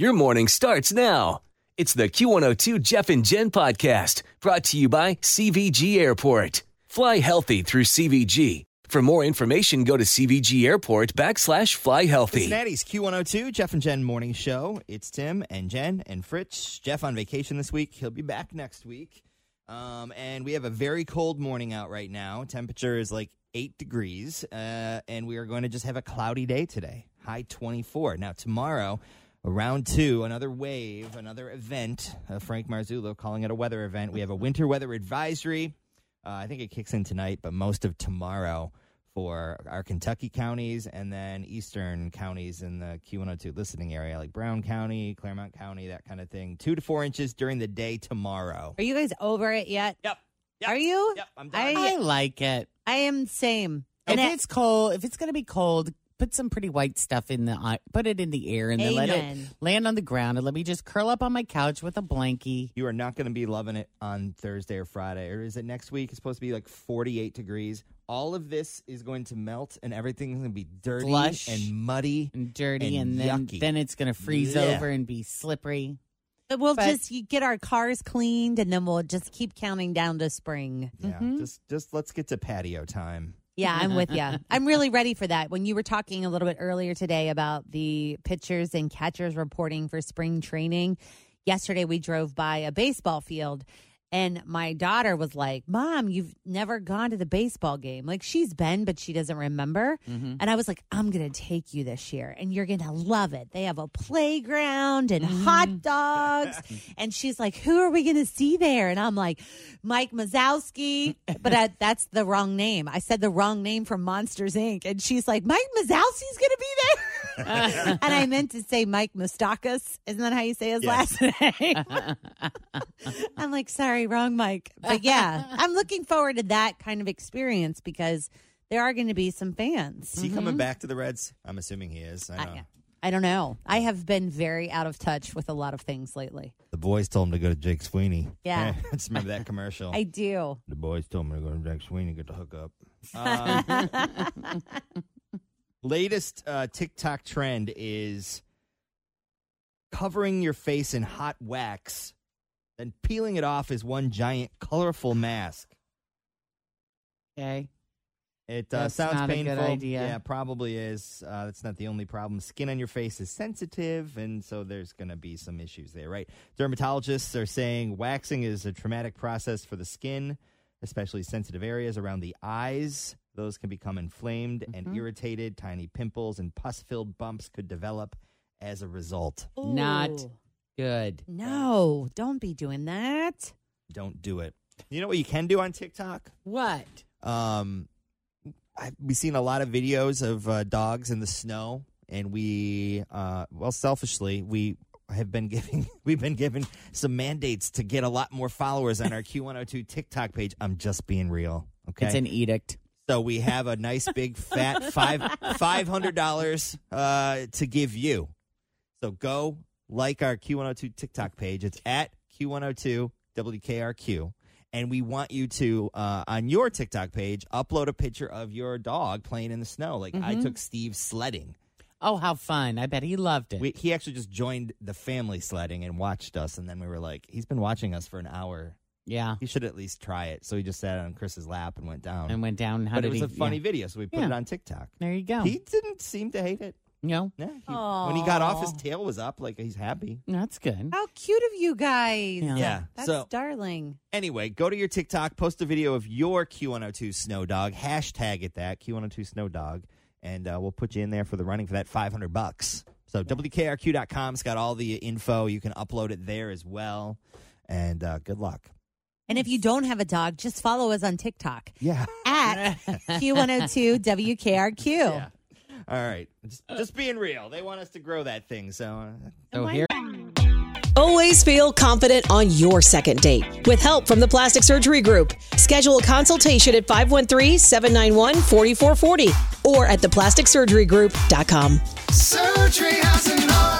Your morning starts now. It's the Q102 Jeff and Jen podcast brought to you by CVG Airport. Fly healthy through CVG. For more information, go to CVG Airport backslash fly healthy. Cincinnati's Q102, Jeff and Jen morning show. It's Tim and Jen and Fritz. Jeff on vacation this week. He'll be back next week. Um, and we have a very cold morning out right now. Temperature is like eight degrees. Uh, and we are going to just have a cloudy day today. High 24. Now, tomorrow, round two, another wave, another event. Uh, Frank Marzullo calling it a weather event. We have a winter weather advisory. Uh, I think it kicks in tonight, but most of tomorrow for our Kentucky counties and then eastern counties in the Q102 listening area, like Brown County, Clermont County, that kind of thing. Two to four inches during the day tomorrow. Are you guys over it yet? Yep. Yep. Are you? Yep. I'm done. I, I like it. I am same. If And I- it's cold, if it's going to be cold, put some pretty white stuff in the eye, put it in the air, and then let it land on the ground, and let me just curl up on my couch with a blankie. You are not going to be loving it on Thursday or Friday. Or is it next week? It's supposed to be like 48 degrees. All of this is going to melt and everything's going to be dirty Slush. and muddy. And dirty, And and, then yucky. then it's going to freeze Yeah. over and be slippery. But we'll But- just get our cars cleaned and then we'll just keep counting down to spring. Yeah, Mm-hmm. just just let's get to patio time. Yeah, I'm with you. I'm really ready for that. When you were talking a little bit earlier today about the pitchers and catchers reporting for spring training, yesterday we drove by a baseball field and my daughter was like, Mom, you've never gone to the baseball game. Like she's been, but she doesn't remember. Mm-hmm. And I was like, I'm going to take you this year and you're going to love it. They have a playground and mm-hmm. hot dogs. and she's like, Who are we going to see there? And I'm like, Mike Wazowski. But I, that's the wrong name. I said the wrong name from Monsters Inc. And she's like, Mike Wazowski's going to be there. and I meant to say Mike Moustakas. Isn't that how you say his Yes. last name? I'm like, sorry, wrong Mike. But yeah, I'm looking forward to that kind of experience because there are going to be some fans. Is he coming back to the Reds? I'm assuming he is. I know. Mm-hmm. I, I don't know. I have been very out of touch with a lot of things lately. The boys told him to go to Jake Sweeney. Yeah. just remember that commercial. I do. the boys told me to go to Jake Sweeney get the hook up. Um, latest uh, TikTok trend is covering your face in hot wax, then peeling it off as one giant colorful mask. Okay. It uh, sounds not a good painful. idea. Yeah, probably is. Uh, that's not the only problem. Skin on your face is sensitive, and so there's going to be some issues there, right? Dermatologists are saying waxing is a traumatic process for the skin, especially sensitive areas around the eyes. Those can become inflamed Mm-hmm. and irritated. Tiny pimples and pus filled bumps could develop as a result. Not good. No, don't be doing that. Don't do it. You know what you can do on TikTok? What? Um, I, we've seen a lot of videos of uh, dogs in the snow, and we, uh, well, selfishly, we have been giving we've been given some mandates to get a lot more followers on our Q102 TikTok page. I'm just being real. Okay, It's an edict. So we have a nice big fat five five hundred dollars uh, to give you. So go like our Q102 TikTok page. It's at Q102 WKRQ. And we want you to, uh, on your TikTok page, upload a picture of your dog playing in the snow. Like I Mhm. took Steve sledding. Oh, how fun. I bet he loved it. We, he actually just joined the family sledding and watched us. And then we were like, he's been watching us for an hour. Yeah. He should at least try it. So he just sat on Chris's lap and went down. And went down. How but did it was he, a funny yeah. video, so we put Yeah. it on TikTok. There you go. He didn't seem to hate it. no, Yeah, he- when he got off, his Aw. tail was up, like he's happy. that's good. How cute of you guys. Yeah. Yeah. That's so darling. anyway, go to your TikTok, post a video of your Q102 snow dog, hashtag it that Q102 snow dog, and uh, we'll put you in there for the running for that 500 bucks. So WKRQ.com's got all the info. You can upload it there as well. And uh, good luck. And if you don't have a dog, just follow us on TikTok Yeah. at Q102 WKRQ. Yeah. All right. Just, just being real. They want us to grow that thing. So uh. oh, here, Always feel confident on your second date. With help from the Plastic Surgery Group, schedule a consultation at 513-791-4440 or at theplasticsurgerygroup.com. Surgery has an art.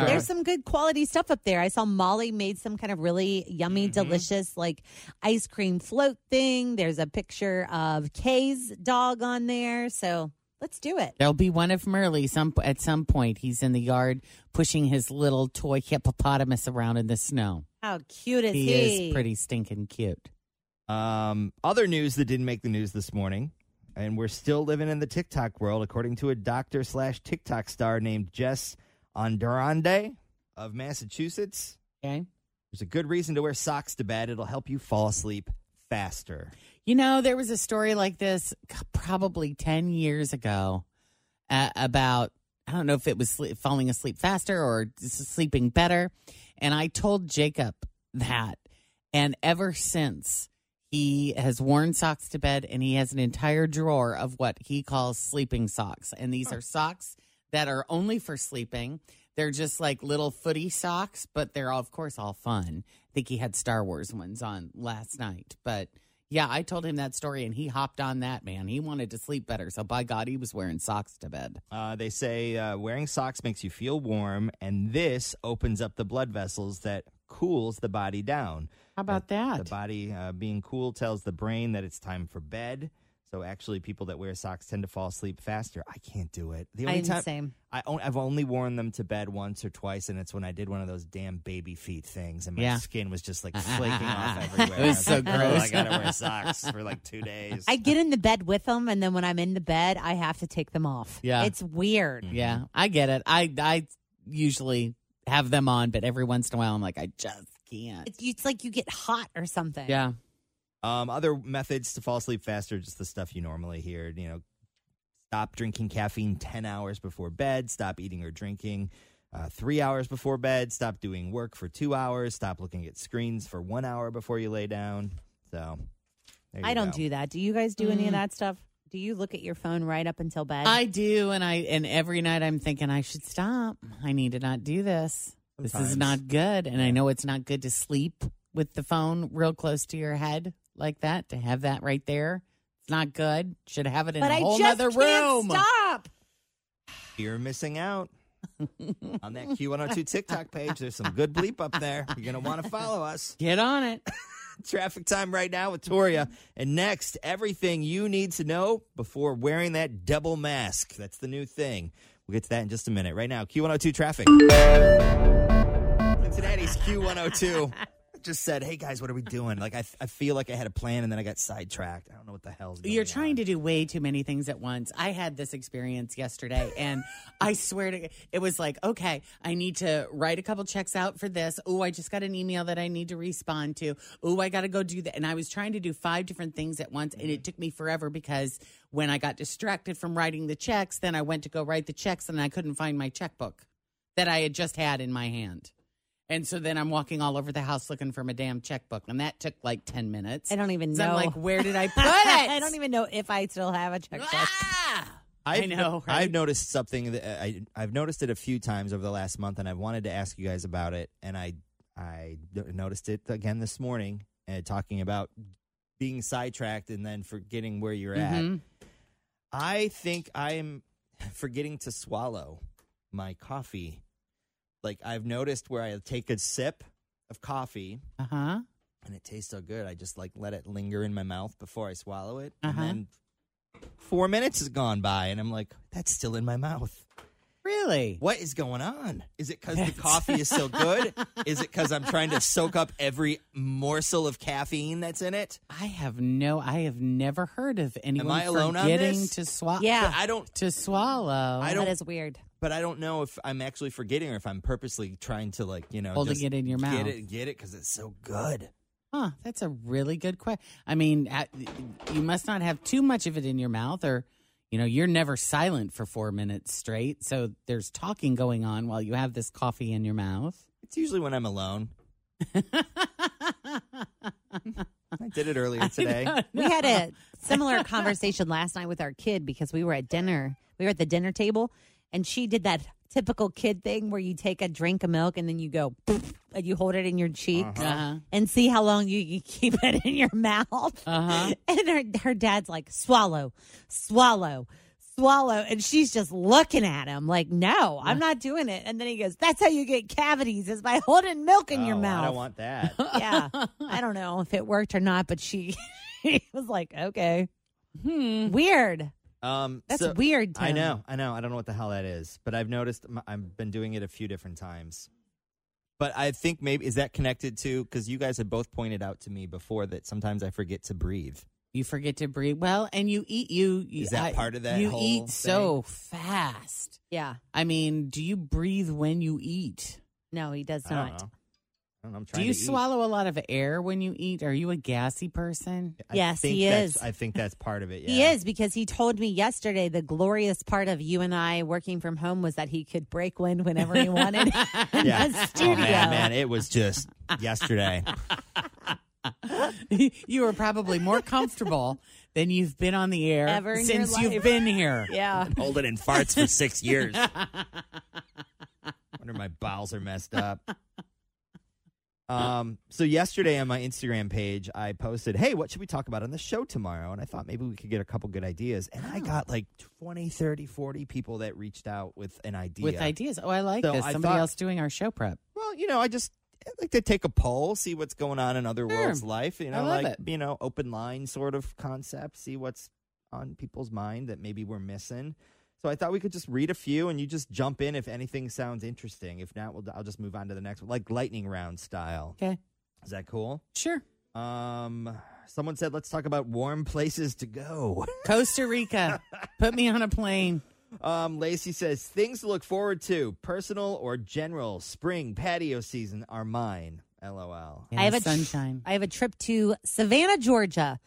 Here we Yeah, there's some good quality stuff up there. I saw Molly made some kind of really yummy, Mm-hmm. delicious like ice cream float thing. There's a picture of Kay's dog on there. So let's do it. there'll be one of Merle some at some point. He's in the yard pushing his little toy hippopotamus around in the snow. How cute is He he? is pretty stinking cute. Um, other news that didn't make the news this morning, and we're still living in the TikTok world, according to a doctor slash TikTok star named Jess Andrade of Massachusetts. Okay. There's a good reason to wear socks to bed. It'll help you fall asleep faster. You know, there was a story like this probably 10 years ago uh, about, I don't know if it was sleep, falling asleep faster or sleeping better. And I told Jacob that. And ever since, he has worn socks to bed and he has an entire drawer of what he calls sleeping socks. And these are socks that are only for sleeping. They're just like little footy socks, but they're, all, of course, all fun. I think he had Star Wars ones on last night. But yeah, I told him that story and he hopped on that, man. He wanted to sleep better. So by God, he was wearing socks to bed. Uh, they say uh, wearing socks makes you feel warm, and this opens up the blood vessels that cools the body down. How about that? The body uh, being cool tells the brain that it's time for bed. So actually, people that wear socks tend to fall asleep faster. I can't do it. The only I'm the time same. I on- I've only worn them to bed once or twice, and it's when I did one of those damn baby feet things, and my Yeah. skin was just like flaking off everywhere. It was so I like, "Oh, gross." I gotta wear socks for like two days. I get in the bed with them, and then when I'm in the bed, I have to take them off. Yeah. It's weird. Mm-hmm. Yeah, I get it. I, I usually have them on, but every once in a while, I'm like, I just can't. It's, it's like you get hot or something. Yeah. Um, other methods to fall asleep faster, just the stuff you normally hear. You know, stop drinking caffeine 10 hours before bed, stop eating or drinking uh, three hours before bed, stop doing work for two hours, stop looking at screens for one hour before you lay down. So, there I don't go. do that. Do you guys do any of Mm. that stuff? Do you look at your phone right up until bed? I do, and I and every night I'm thinking I should stop. I need to not do this. This is not good, and I know it's not good to sleep with the phone real close to your head like that. To have that right there, it's not good. Should have it in but a I whole just other can't room. stop. You're missing out. On that Q102 TikTok page, there's some good bleep up there. You're going to want to follow us. Get on it. Traffic time right now with Toria. And next, everything you need to know before wearing that double mask. That's the new thing. We'll get to that in just a minute. Right now, Q102 traffic. Cincinnati's Q102. Just said, hey guys, what are we doing? Like, I, I feel like I had a plan and then I got sidetracked. I don't know what the hell's going You're on. trying to do way too many things at once. I had this experience yesterday, and I swear to it was like, okay, I need to write a couple checks out for this. Oh, I just got an email that I need to respond to. Oh, I got to go do that. And I was trying to do five different things at once, and it mm-hmm. took me forever because when I got distracted from writing the checks, then I went to go write the checks, and I couldn't find my checkbook that I had just had in my hand. And so then I'm walking all over the house looking for my damn checkbook, and that took like ten minutes. I don't even know. I'm like, where did I put it? I don't even know if I still have a checkbook. Ah! I know, right? I've noticed something that uh, I I've noticed it a few times over the last month, and I wanted to ask you guys about it. And I, I noticed it again this morning, uh, talking about being sidetracked and then forgetting where you're at. Mhm. I think I'm forgetting to swallow my coffee. Like I've noticed where I take a sip of coffee Uh huh. and it tastes so good, I just like let it linger in my mouth before I swallow it, Uh-huh. and then four minutes has gone by, and I'm like, that's still in my mouth. Really? What is going on? Is it because the coffee is so good? is it because I'm trying to soak up every morsel of caffeine that's in it? I have no. I have never heard of anyone I alone on this? to swallow. Yeah. I don't. To swallow. I don't- That is weird. But I don't know if I'm actually forgetting or if I'm purposely trying to like you know Holding just it in your mouth. Get it, get it, because it's so good. Huh, that's a really good question. I mean, uh, you must not have too much of it in your mouth, or, you know, you're never silent for four minutes straight. So there's talking going on while you have this coffee in your mouth. It's usually when I'm alone. I did it earlier today. We had a similar conversation last night with our kid because we were at dinner. We were at the dinner table, and she did that typical kid thing where you take a drink of milk and then you go and you hold it in your cheek Uh-huh. and see how long you can keep it in your mouth. Uh-huh. And her, her dad's like, swallow, swallow, swallow. And she's just looking at him like, no, I'm not doing it. And then he goes, that's how you get cavities is by holding milk in your Oh, mouth. I don't want that. yeah. I don't know if it worked or not, but she, she was like, okay. Hmm. Weird. Um, That's so- weird. I know, I know. I don't know what the hell that is, but I've noticed m- I've been doing it a few different times. But I think maybe is that connected to because you guys had both pointed out to me before that sometimes I forget to breathe. You forget to breathe. Well, and you eat, you. you Is that I- part of that You whole eat so fast. Yeah. I mean, do you breathe when you eat? No, he does I don't not. know. I don't know, I'm Do you to eat. swallow a lot of air when you eat? Are you a gassy person? I Yes, think he that's- is. I think that's part of it. Yeah. He is because he told me yesterday the glorious part of you and I working from home was that he could break wind whenever he wanted in Yeah. the studio. Oh man, man, it was just yesterday. you are probably more comfortable than you've been on the air Ever in your since you've been here. Yeah. Holding in farts for six years. Wonder my bowels are messed up. Um, so yesterday on my Instagram page, I posted, "Hey, what should we talk about on the show tomorrow?" And I thought maybe we could get a couple good ideas. And I got like 20, 30, 40 people that reached out with an idea. With ideas. Oh, I like So this. I Somebody thought- else doing our show prep. Well, you know, I just I like to take a poll, see what's going on in other Sure. worlds' life. You I know, love like it. you know, open line sort of concept. See what's on people's mind that maybe we're missing. So I thought we could just read a few, and you just jump in if anything sounds interesting. If not, we'll, I'll just move on to the next one, like lightning round style. Okay. Is that cool? Sure. Um, someone said let's talk about warm places to go. Costa Rica. Put me on a plane. Um, Lacey says things to look forward to, personal or general. Spring patio season are mine. LOL. Yeah, I have a tr- sunshine. I have a trip to Savannah, Georgia,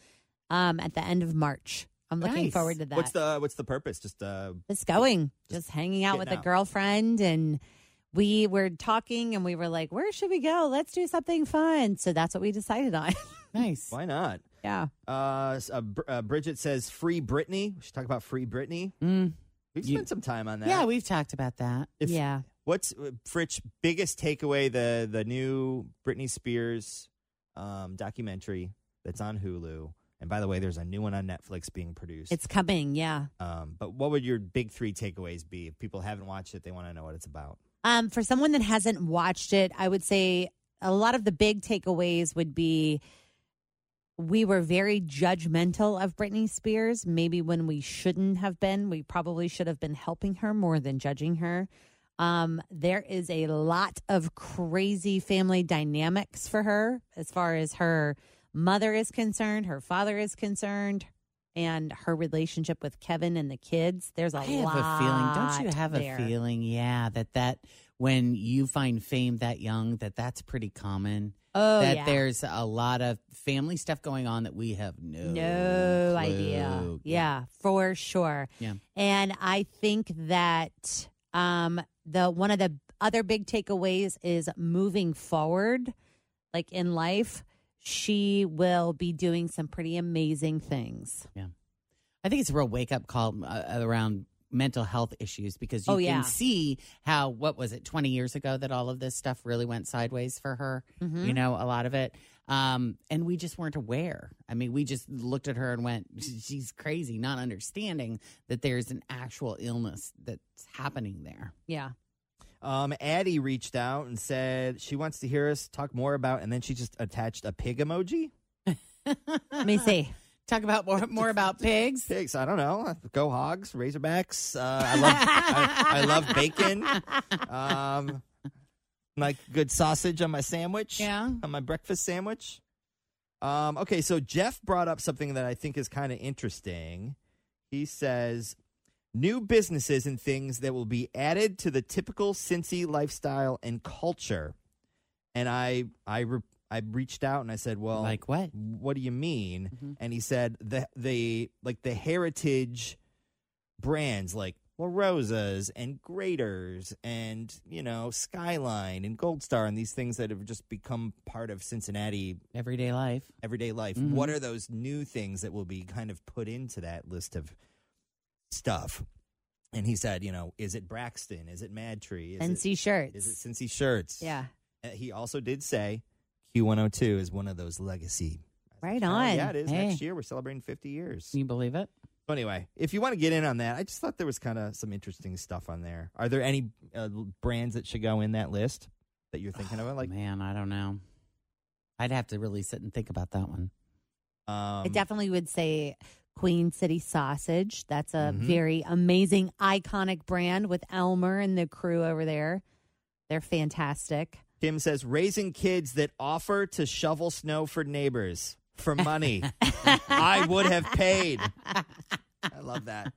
um, at the end of March. I'm looking Nice. forward to that. What's the What's the purpose? Just uh, just going, just, hanging out with getting a girlfriend, and we were talking, and we were like, "Where should we go? Let's do something fun." So that's what we decided on. nice. why not? yeah, Uh, uh, uh, Bridget says free Britney. We should talk about free Britney. Mm. We've You- spent some time on that. Yeah, we've talked about that. If- yeah. What's uh, Fritch biggest takeaway? The the new Britney Spears um, documentary that's on Hulu. And by the way, there's a new one on Netflix being produced. It's coming. Yeah. um, but what would your big three takeaways be if people haven't watched it? They want to know what it's about. Um, for someone that hasn't watched it, I would say a lot of the big takeaways would be we were very judgmental of Britney Spears, maybe when we shouldn't have been. We probably should have been helping her more than judging her. Um, there is a lot of crazy family dynamics for her as far as her mother is concerned, her father is concerned, and her relationship with Kevin and the kids. There's a I have a feeling. Don't you have there. a feeling? Yeah, that that when you find fame that young, that that's pretty common. Oh, that yeah. there's a lot of family stuff going on that we have no no idea. Yeah, for sure. Yeah. And I think that um the one of the other big takeaways is moving forward, like in life, she will be doing some pretty amazing things. Yeah. I think it's a real wake up call uh, around mental health issues because you Oh, can see how what was it 20 years ago that all of this stuff really went sideways for her Mhm. you know a lot of it um and we just weren't aware i mean we just looked at her and went she's crazy not understanding that there's an actual illness that's happening there Yeah. Um, Addie reached out and said she wants to hear us talk more about, and then she just attached a pig emoji. Let me see. talk about more more about pigs Pigs, I don't know. Go Hogs, Razorbacks. Uh, I love, I, I love bacon. Um, like good sausage on my sandwich. yeah on my breakfast sandwich. Um, okay, so Jeff brought up something that I think is kind of interesting. He says new businesses and things that will be added to the typical Cincy lifestyle and culture. And I, I, re- I reached out and I said, "Well, like what what do you mean?" Mhm. And he said the the like the heritage brands like La Rosa's and Graeter's and you know Skyline and Gold Star and these things that have just become part of Cincinnati everyday life everyday life. Mhm. What are those new things that will be kind of put into that list of stuff? And he said, you know, is it Braxton? Is it MadTree? Is NC it, shirts. is it Cincy shirts? Yeah. Uh, He also did say Q102 is one of those legacy. Right Oh, on. yeah, it is. Hey. Next year, we're celebrating 50 years. Can you believe it So anyway, if you want to get in on that, I just thought there was kind of some interesting stuff on there. Are there any uh, brands that should go in that list that you're thinking of? Like, man i don't know i'd have to really sit and think about that one um, I definitely would say Queen City Sausage. That's a Mhm. very amazing, iconic brand with Elmer and the crew over there. They're fantastic. Kim says raising kids that offer to shovel snow for neighbors for money. I would have paid. I love that.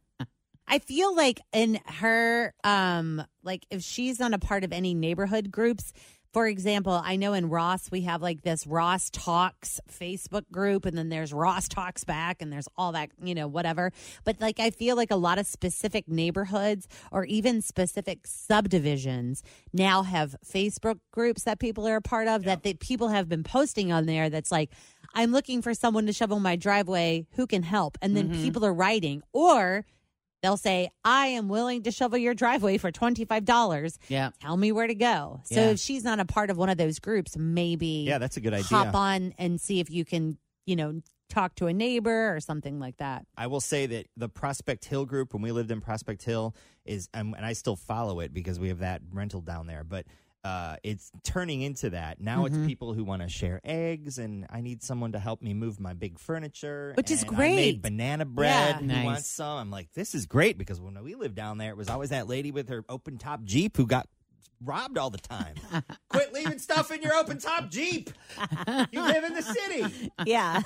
I feel like in her, um, like if she's not a part of any neighborhood groups, for example, I know in Ross we have like this Ross Talks Facebook group, and then there's Ross Talks Back, and there's all that, you know, whatever. But like I feel like a lot of specific neighborhoods or even specific subdivisions now have Facebook groups that people are a part of that they, people have been posting on there. That's like, I'm looking for someone to shovel my driveway. Who can help? And then Mhm. people are writing or. They'll say, I am willing to shovel your driveway for $25. yeah Tell me where to go. So Yeah. if she's not a part of one of those groups, maybe Yeah, that's a good idea. hop on and see if you can, you know, talk to a neighbor or something like that. I will say that the Prospect Hill group, when we lived in Prospect Hill, is um, and I still follow it because we have that rental down there. But uh, it's turning into that now. Mhm. It's people who want to share eggs, and I need someone to help me move my big furniture, Which is and I great. made banana bread. Yeah. Who Nice. wants some? I'm like, this is great because when we lived down there, it was always that lady with her open top Jeep who got robbed all the time. Quit leaving stuff in your open top Jeep. You live in the city. Yeah.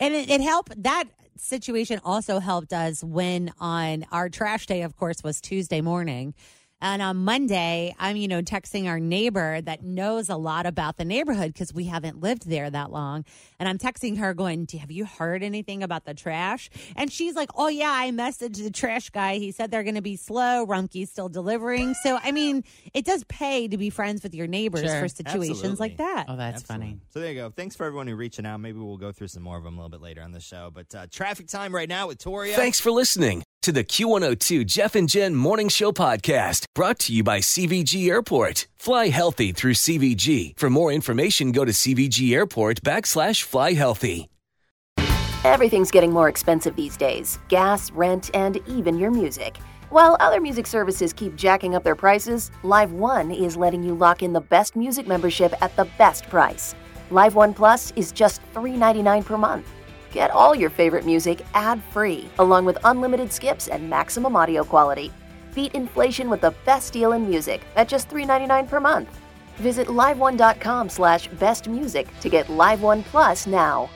and it, it helped. That situation also helped us when on our trash day, of course, was Tuesday morning. And on Monday, I'm, you know, texting our neighbor that knows a lot about the neighborhood because we haven't lived there that long. And I'm texting her going, Have you heard anything about the trash? And she's like, Oh, yeah, I messaged the trash guy. He said they're going to be slow. Rumpke's still delivering. So, I mean, it does pay to be friends with your neighbors Sure. for situations like that. oh that's Excellent. funny So there you go. Thanks for everyone who reaching out. Maybe we'll go through some more of them a little bit later on the show. But uh, traffic time right now with Toria. Thanks for listening to the Q102 Jeff and Jen Morning Show podcast brought to you by CVG Airport. Fly healthy through CVG. For more information, go to CVG Airport backslash fly healthy. Everything's getting more expensive these days gas, rent, and even your music. While other music services keep jacking up their prices, Live One is letting you lock in the best music membership at the best price. Live One Plus is just $3.99 per month. Get all your favorite music ad free, along with unlimited skips and maximum audio quality. Beat inflation with the best deal in music at just $3.99 per month. Visit liveone.com slash bestmusic to get Live One Plus now.